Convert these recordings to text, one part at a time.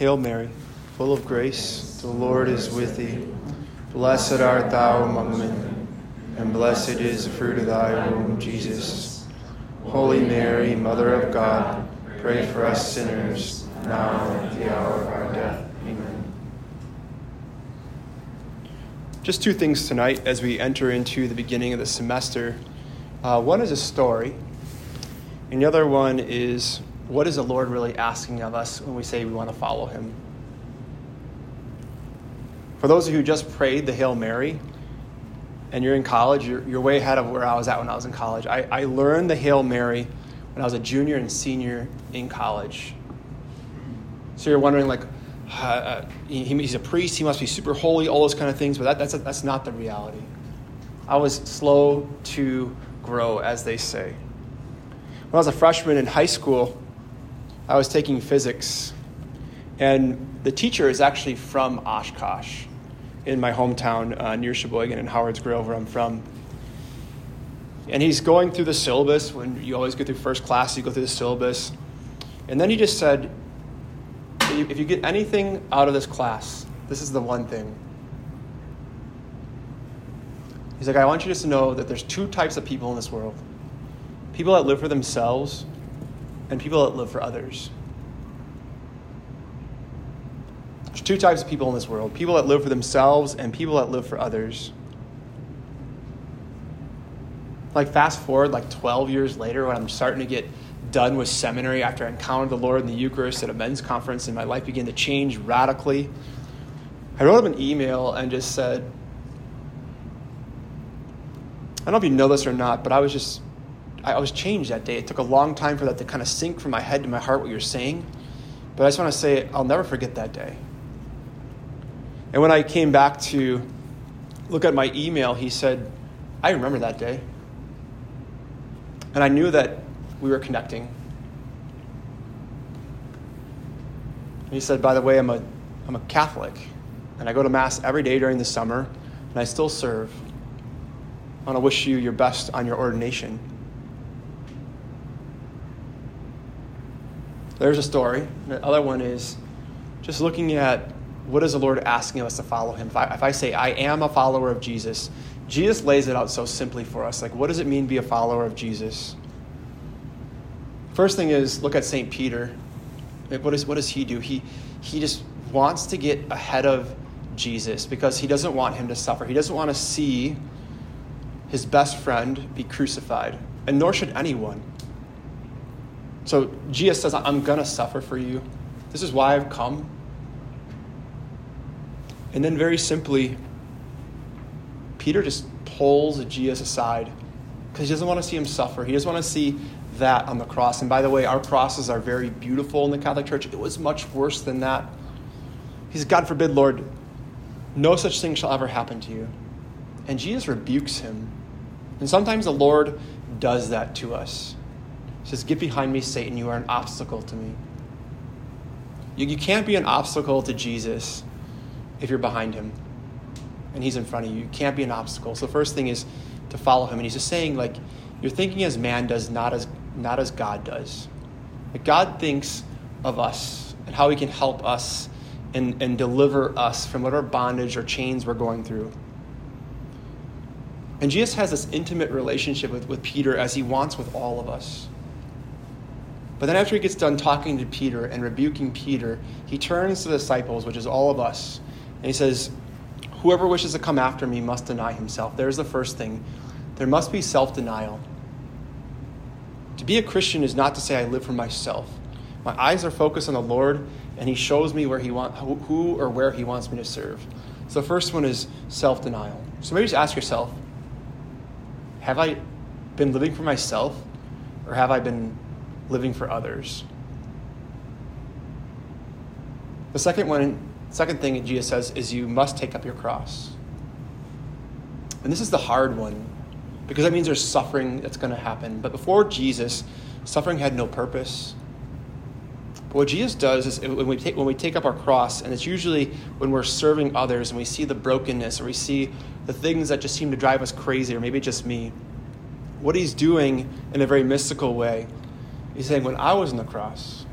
Hail Mary, full of grace, the Lord is with thee. Blessed art thou among women, and blessed is the fruit of thy womb, Jesus. Holy Mary, Mother of God, pray for us sinners, now and at the hour of our death. Amen. Just two things tonight as we enter into the beginning of the semester. Uh, one is a story, and the other one is what is the Lord really asking of us when we say we want to follow him? For those of you who just prayed the Hail Mary and you're in college, you're, you're way ahead of where I was at when I was in college. I, I learned the Hail Mary when I was a junior and senior in college. So you're wondering, like, uh, uh he, he's a priest, he must be super holy, all those kind of things, but that, that's, a, that's not the reality. I was slow to grow, as they say. When I was a freshman in high school, I was taking physics, and the teacher is actually from Oshkosh in my hometown uh, near Sheboygan in Howard's Grove, where I'm from. And he's going through the syllabus. When you always go through first class, you go through the syllabus. And then he just said, if you get anything out of this class, this is the one thing. He's like, I want you just to know that there's two types of people in this world people that live for themselves and people that live for others. There's two types of people in this world people that live for themselves and people that live for others. Like, fast forward like 12 years later when I'm starting to get done with seminary after I encountered the Lord in the Eucharist at a men's conference and my life began to change radically. I wrote him an email and just said, I don't know if you know this or not, but I was just I was changed that day. It took a long time for that to kind of sink from my head to my heart what you're saying. But I just want to say, I'll never forget that day. And when I came back to look at my email, he said, I remember that day. And I knew that we were connecting. And he said, By the way, I'm a, I'm a Catholic, and I go to Mass every day during the summer, and I still serve. I want to wish you your best on your ordination. There's a story. The other one is just looking at what is the Lord asking us to follow him. If I, if I say, I am a follower of Jesus, Jesus lays it out so simply for us. Like, what does it mean to be a follower of Jesus? First thing is look at St. Peter. Like, what, is, what does he do? He, he just wants to get ahead of Jesus because he doesn't want him to suffer. He doesn't want to see his best friend be crucified, and nor should anyone. So Jesus says, I'm going to suffer for you. This is why I've come. And then, very simply, Peter just pulls Jesus aside because he doesn't want to see him suffer. He doesn't want to see that on the cross. And by the way, our crosses are very beautiful in the Catholic Church. It was much worse than that. He says, God forbid, Lord, no such thing shall ever happen to you. And Jesus rebukes him. And sometimes the Lord does that to us. Says, Get behind me, Satan. You are an obstacle to me. You, you can't be an obstacle to Jesus if you're behind him and he's in front of you. You can't be an obstacle. So the first thing is to follow him. And he's just saying, like, you're thinking as man does, not as, not as God does. Like God thinks of us and how he can help us and, and deliver us from whatever bondage or chains we're going through. And Jesus has this intimate relationship with, with Peter as he wants with all of us. But then, after he gets done talking to Peter and rebuking Peter, he turns to the disciples, which is all of us, and he says, Whoever wishes to come after me must deny himself. There's the first thing. There must be self denial. To be a Christian is not to say I live for myself. My eyes are focused on the Lord, and He shows me where He want, who or where He wants me to serve. So the first one is self denial. So maybe just ask yourself Have I been living for myself, or have I been living for others? The second one Second thing that Jesus says is you must take up your cross. And this is the hard one because that means there's suffering that's going to happen. But before Jesus, suffering had no purpose. But what Jesus does is when we, take, when we take up our cross, and it's usually when we're serving others and we see the brokenness or we see the things that just seem to drive us crazy, or maybe just me, what he's doing in a very mystical way, he's saying, When I was on the cross,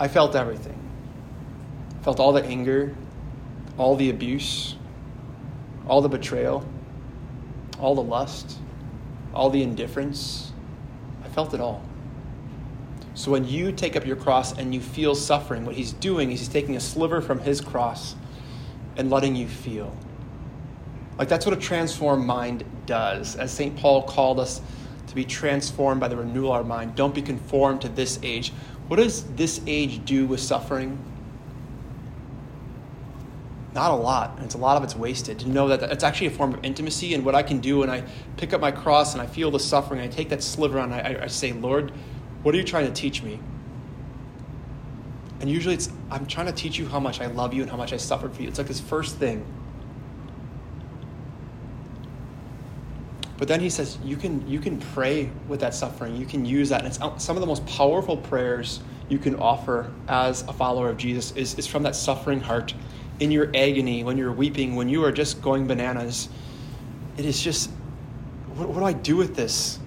I felt everything. I felt all the anger, all the abuse, all the betrayal, all the lust, all the indifference. I felt it all. So when you take up your cross and you feel suffering, what he's doing is he's taking a sliver from his cross and letting you feel. Like that's what a transformed mind does. As St. Paul called us to be transformed by the renewal of our mind, don't be conformed to this age. What does this age do with suffering? Not a lot. And it's a lot of it's wasted. To know that it's actually a form of intimacy and what I can do when I pick up my cross and I feel the suffering, I take that sliver and I, I say, Lord, what are you trying to teach me? And usually it's, I'm trying to teach you how much I love you and how much I suffered for you. It's like this first thing. But then he says, you can, you can pray with that suffering. You can use that. And it's uh, some of the most powerful prayers you can offer as a follower of Jesus is, is from that suffering heart. In your agony, when you're weeping, when you are just going bananas, it is just, what, what do I do with this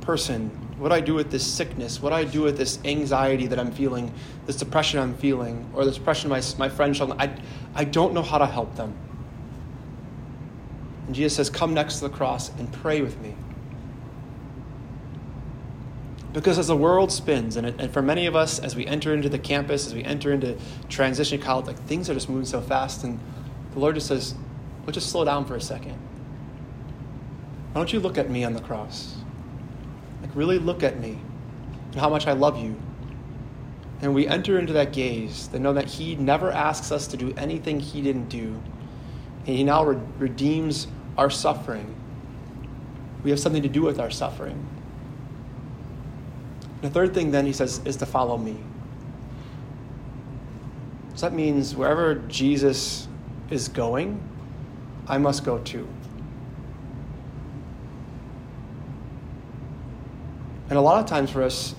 person? What do I do with this sickness? What do I do with this anxiety that I'm feeling, this depression I'm feeling, or this depression my, my friends shall I, I don't know how to help them. And Jesus says, Come next to the cross and pray with me. Because as the world spins, and, it, and for many of us, as we enter into the campus, as we enter into transition college, like things are just moving so fast, and the Lord just says, "Let's just slow down for a second. Why don't you look at me on the cross? Like, really look at me and how much I love you. And we enter into that gaze, to know that He never asks us to do anything He didn't do. And He now re- redeems our suffering. We have something to do with our suffering. The third thing, then, he says, is to follow me. So that means wherever Jesus is going, I must go too. And a lot of times for us,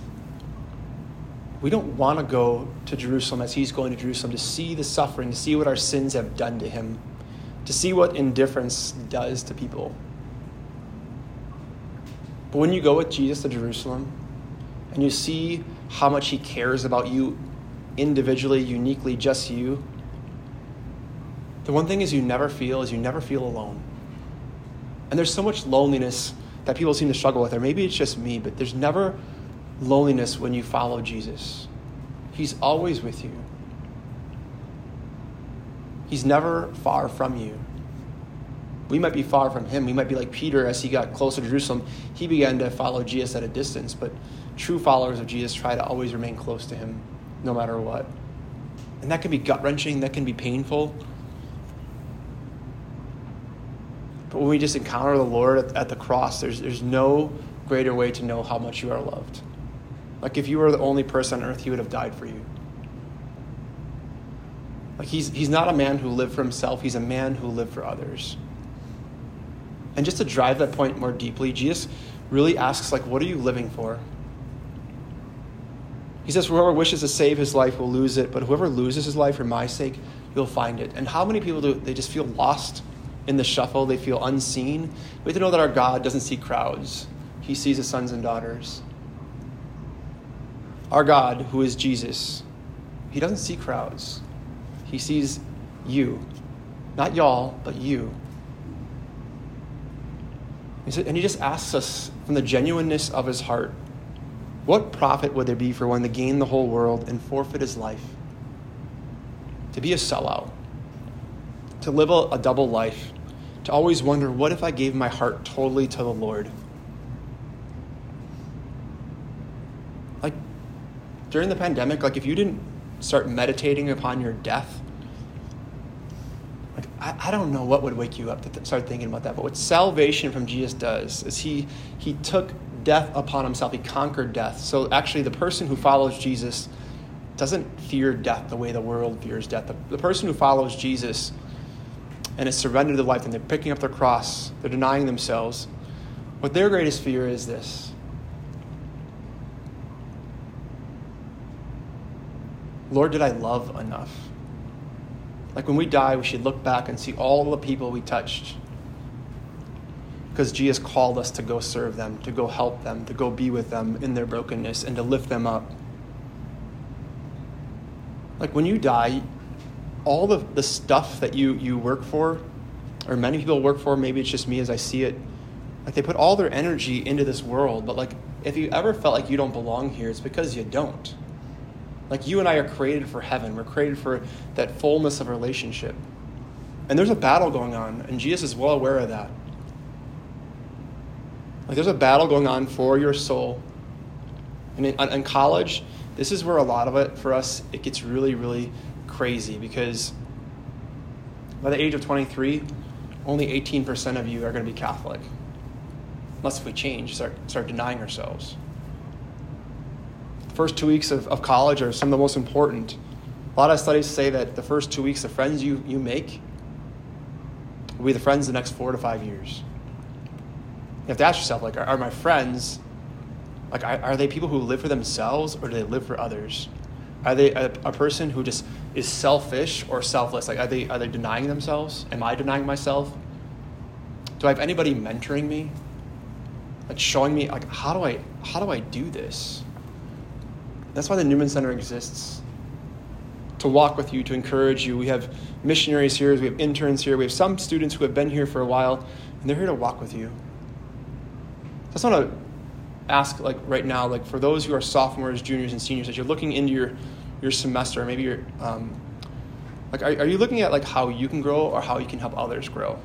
we don't want to go to Jerusalem as he's going to Jerusalem to see the suffering, to see what our sins have done to him to see what indifference does to people. But when you go with Jesus to Jerusalem and you see how much he cares about you individually, uniquely, just you, the one thing is you never feel is you never feel alone. And there's so much loneliness that people seem to struggle with, or maybe it's just me, but there's never loneliness when you follow Jesus. He's always with you. He's never far from you. We might be far from him. We might be like Peter as he got closer to Jerusalem. He began to follow Jesus at a distance, but true followers of Jesus try to always remain close to him no matter what. And that can be gut wrenching, that can be painful. But when we just encounter the Lord at, at, the cross, there's, there's no greater way to know how much you are loved. Like if you were the only person on earth, he would have died for you. Like he's, he's not a man who lived for himself, he's a man who lived for others. And just to drive that point more deeply, Jesus really asks, like, what are you living for? He says, whoever wishes to save his life will lose it, but whoever loses his life for my sake, you'll find it. And how many people do they just feel lost in the shuffle? They feel unseen. We have to know that our God doesn't see crowds. He sees his sons and daughters. Our God, who is Jesus, he doesn't see crowds. He sees you. Not y'all, but you. And he just asks us from the genuineness of his heart what profit would there be for one to gain the whole world and forfeit his life? To be a sellout, to live a, a double life, to always wonder what if I gave my heart totally to the Lord? Like during the pandemic, like if you didn't start meditating upon your death, I, I don't know what would wake you up to th- start thinking about that. But what salvation from Jesus does is he he took death upon himself. He conquered death. So actually, the person who follows Jesus doesn't fear death the way the world fears death. The, the person who follows Jesus and is surrendered to life and they're picking up their cross, they're denying themselves. What their greatest fear is this Lord, did I love enough? Like when we die, we should look back and see all the people we touched. Because Jesus called us to go serve them, to go help them, to go be with them in their brokenness, and to lift them up. Like when you die, all the, the stuff that you, you work for, or many people work for, maybe it's just me as I see it, like they put all their energy into this world, but like if you ever felt like you don't belong here, it's because you don't. Like you and I are created for heaven. We're created for that fullness of relationship. And there's a battle going on, and Jesus is well aware of that. Like there's a battle going on for your soul. And in, in college, this is where a lot of it for us it gets really, really crazy because by the age of 23, only 18% of you are going to be Catholic. Unless we change, start, start denying ourselves. First two weeks of, of college are some of the most important. A lot of studies say that the first two weeks, the friends you, you make will be the friends the next four to five years. You have to ask yourself, like, are, are my friends, like, are, are, they people who live for themselves or do they live for others? Are they a, a person who just is selfish or selfless? Like, are they, are they denying themselves? Am I denying myself? Do I have anybody mentoring me? Like, showing me, like, how do I, how do I do this? That's why the Newman Center exists to walk with you, to encourage you. We have missionaries here, we have interns here, we have some students who have been here for a while, and they're here to walk with you. I just want to ask, like right now, like for those who are sophomores, juniors, and seniors, as you're looking into your your semester, maybe you're um, like, are, are you looking at like how you can grow or how you can help others grow?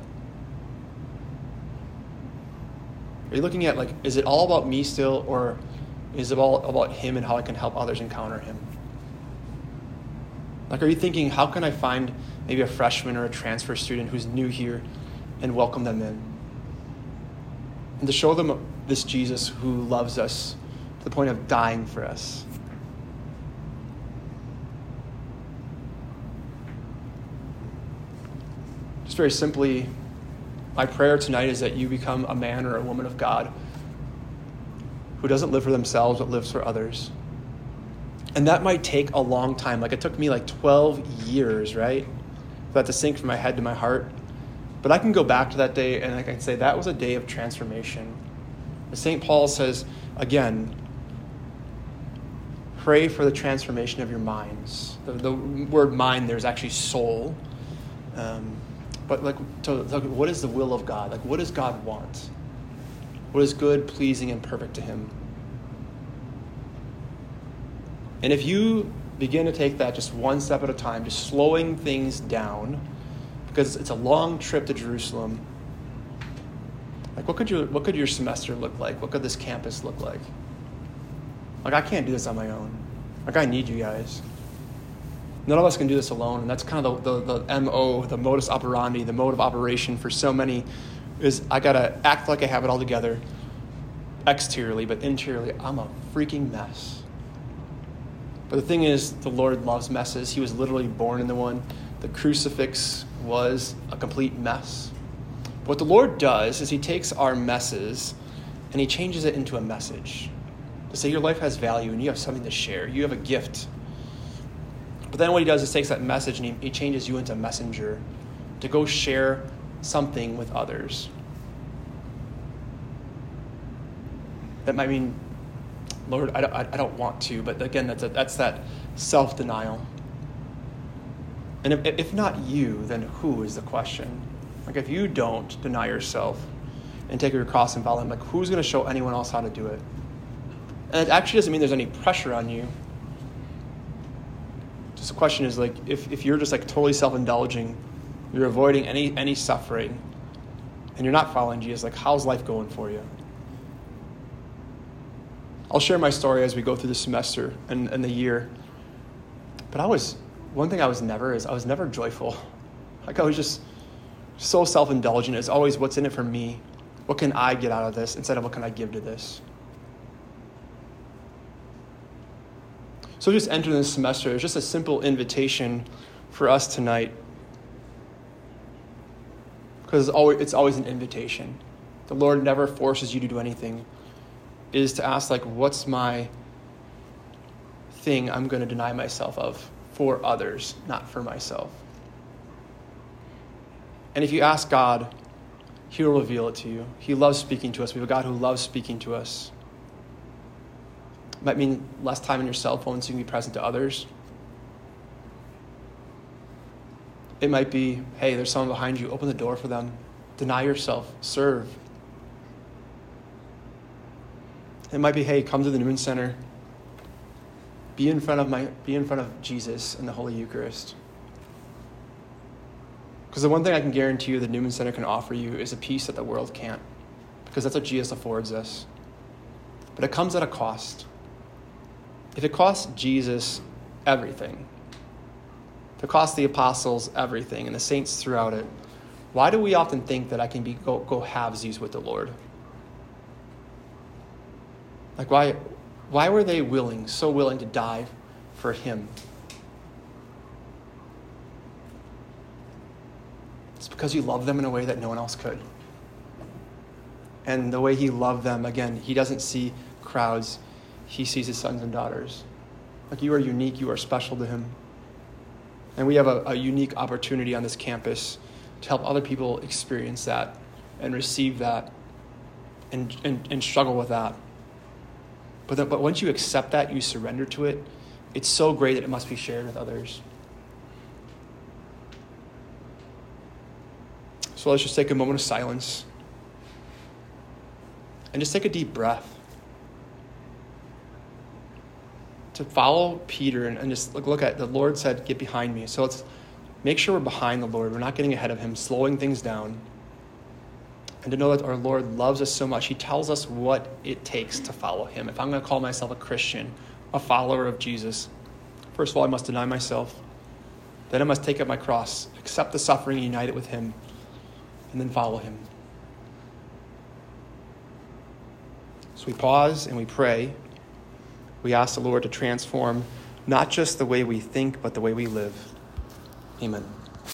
Are you looking at like, is it all about me still, or is all about him and how I can help others encounter him? Like, are you thinking, how can I find maybe a freshman or a transfer student who's new here and welcome them in? And to show them this Jesus who loves us to the point of dying for us. Just very simply, my prayer tonight is that you become a man or a woman of God who doesn't live for themselves but lives for others. And that might take a long time. Like it took me like 12 years, right? For that to sink from my head to my heart. But I can go back to that day and I can say that was a day of transformation. St. Paul says, again, pray for the transformation of your minds. The, the word mind there is actually soul. Um, but like, to, like, what is the will of God? Like, what does God want? What is good, pleasing, and perfect to Him? And if you begin to take that just one step at a time, just slowing things down, because it's a long trip to Jerusalem. Like, what could your what could your semester look like? What could this campus look like? Like, I can't do this on my own. Like, I need you guys. None of us can do this alone, and that's kind of the, the, the mo, the modus operandi, the mode of operation for so many. Is I gotta act like I have it all together, exteriorly, but interiorly, I'm a freaking mess. But the thing is, the Lord loves messes. He was literally born in the one. The crucifix was a complete mess. What the Lord does is He takes our messes and He changes it into a message to say your life has value and you have something to share. You have a gift. But then what He does is takes that message and He, he changes you into a messenger to go share something with others. That might mean Lord, I don't, I don't want to, but again, that's, a, that's that self denial. And if, if not you, then who is the question? Like, if you don't deny yourself and take your cross and follow Him, like, who's going to show anyone else how to do it? And it actually doesn't mean there's any pressure on you. Just the question is, like, if, if you're just like totally self indulging, you're avoiding any, any suffering, and you're not following Jesus, like, how's life going for you? I'll share my story as we go through the semester and, and the year. But I was, one thing I was never is I was never joyful. Like I was just so self indulgent. It's always what's in it for me? What can I get out of this instead of what can I give to this? So just enter this semester. It's just a simple invitation for us tonight. Because it's always, it's always an invitation. The Lord never forces you to do anything is to ask like what's my thing I'm going to deny myself of for others, not for myself. And if you ask God, He'll reveal it to you. He loves speaking to us. We have a God who loves speaking to us. It might mean less time on your cell phone so you can be present to others. It might be, hey, there's someone behind you, open the door for them. Deny yourself, serve. It might be, hey, come to the Newman Center. Be in front of my be in front of Jesus in the Holy Eucharist. Because the one thing I can guarantee you the Newman Center can offer you is a peace that the world can't. Because that's what Jesus affords us. But it comes at a cost. If it costs Jesus everything, if cost the apostles everything and the saints throughout it, why do we often think that I can be go, go halvesies with the Lord? Like why why were they willing, so willing to die for him? It's because he loved them in a way that no one else could. And the way he loved them, again, he doesn't see crowds, he sees his sons and daughters. Like you are unique, you are special to him. And we have a, a unique opportunity on this campus to help other people experience that and receive that and, and, and struggle with that. But, the, but once you accept that, you surrender to it, it's so great that it must be shared with others. So let's just take a moment of silence and just take a deep breath. To follow Peter and, and just look, look at the Lord said, Get behind me. So let's make sure we're behind the Lord. We're not getting ahead of Him, slowing things down and to know that our Lord loves us so much. He tells us what it takes to follow Him. If I'm going to call myself a Christian, a follower of Jesus, first of all, I must deny myself. Then I must take up my cross, accept the suffering, unite it with Him, and then follow Him. So we pause and we pray. We ask the Lord to transform not just the way we think, but the way we live. Amen.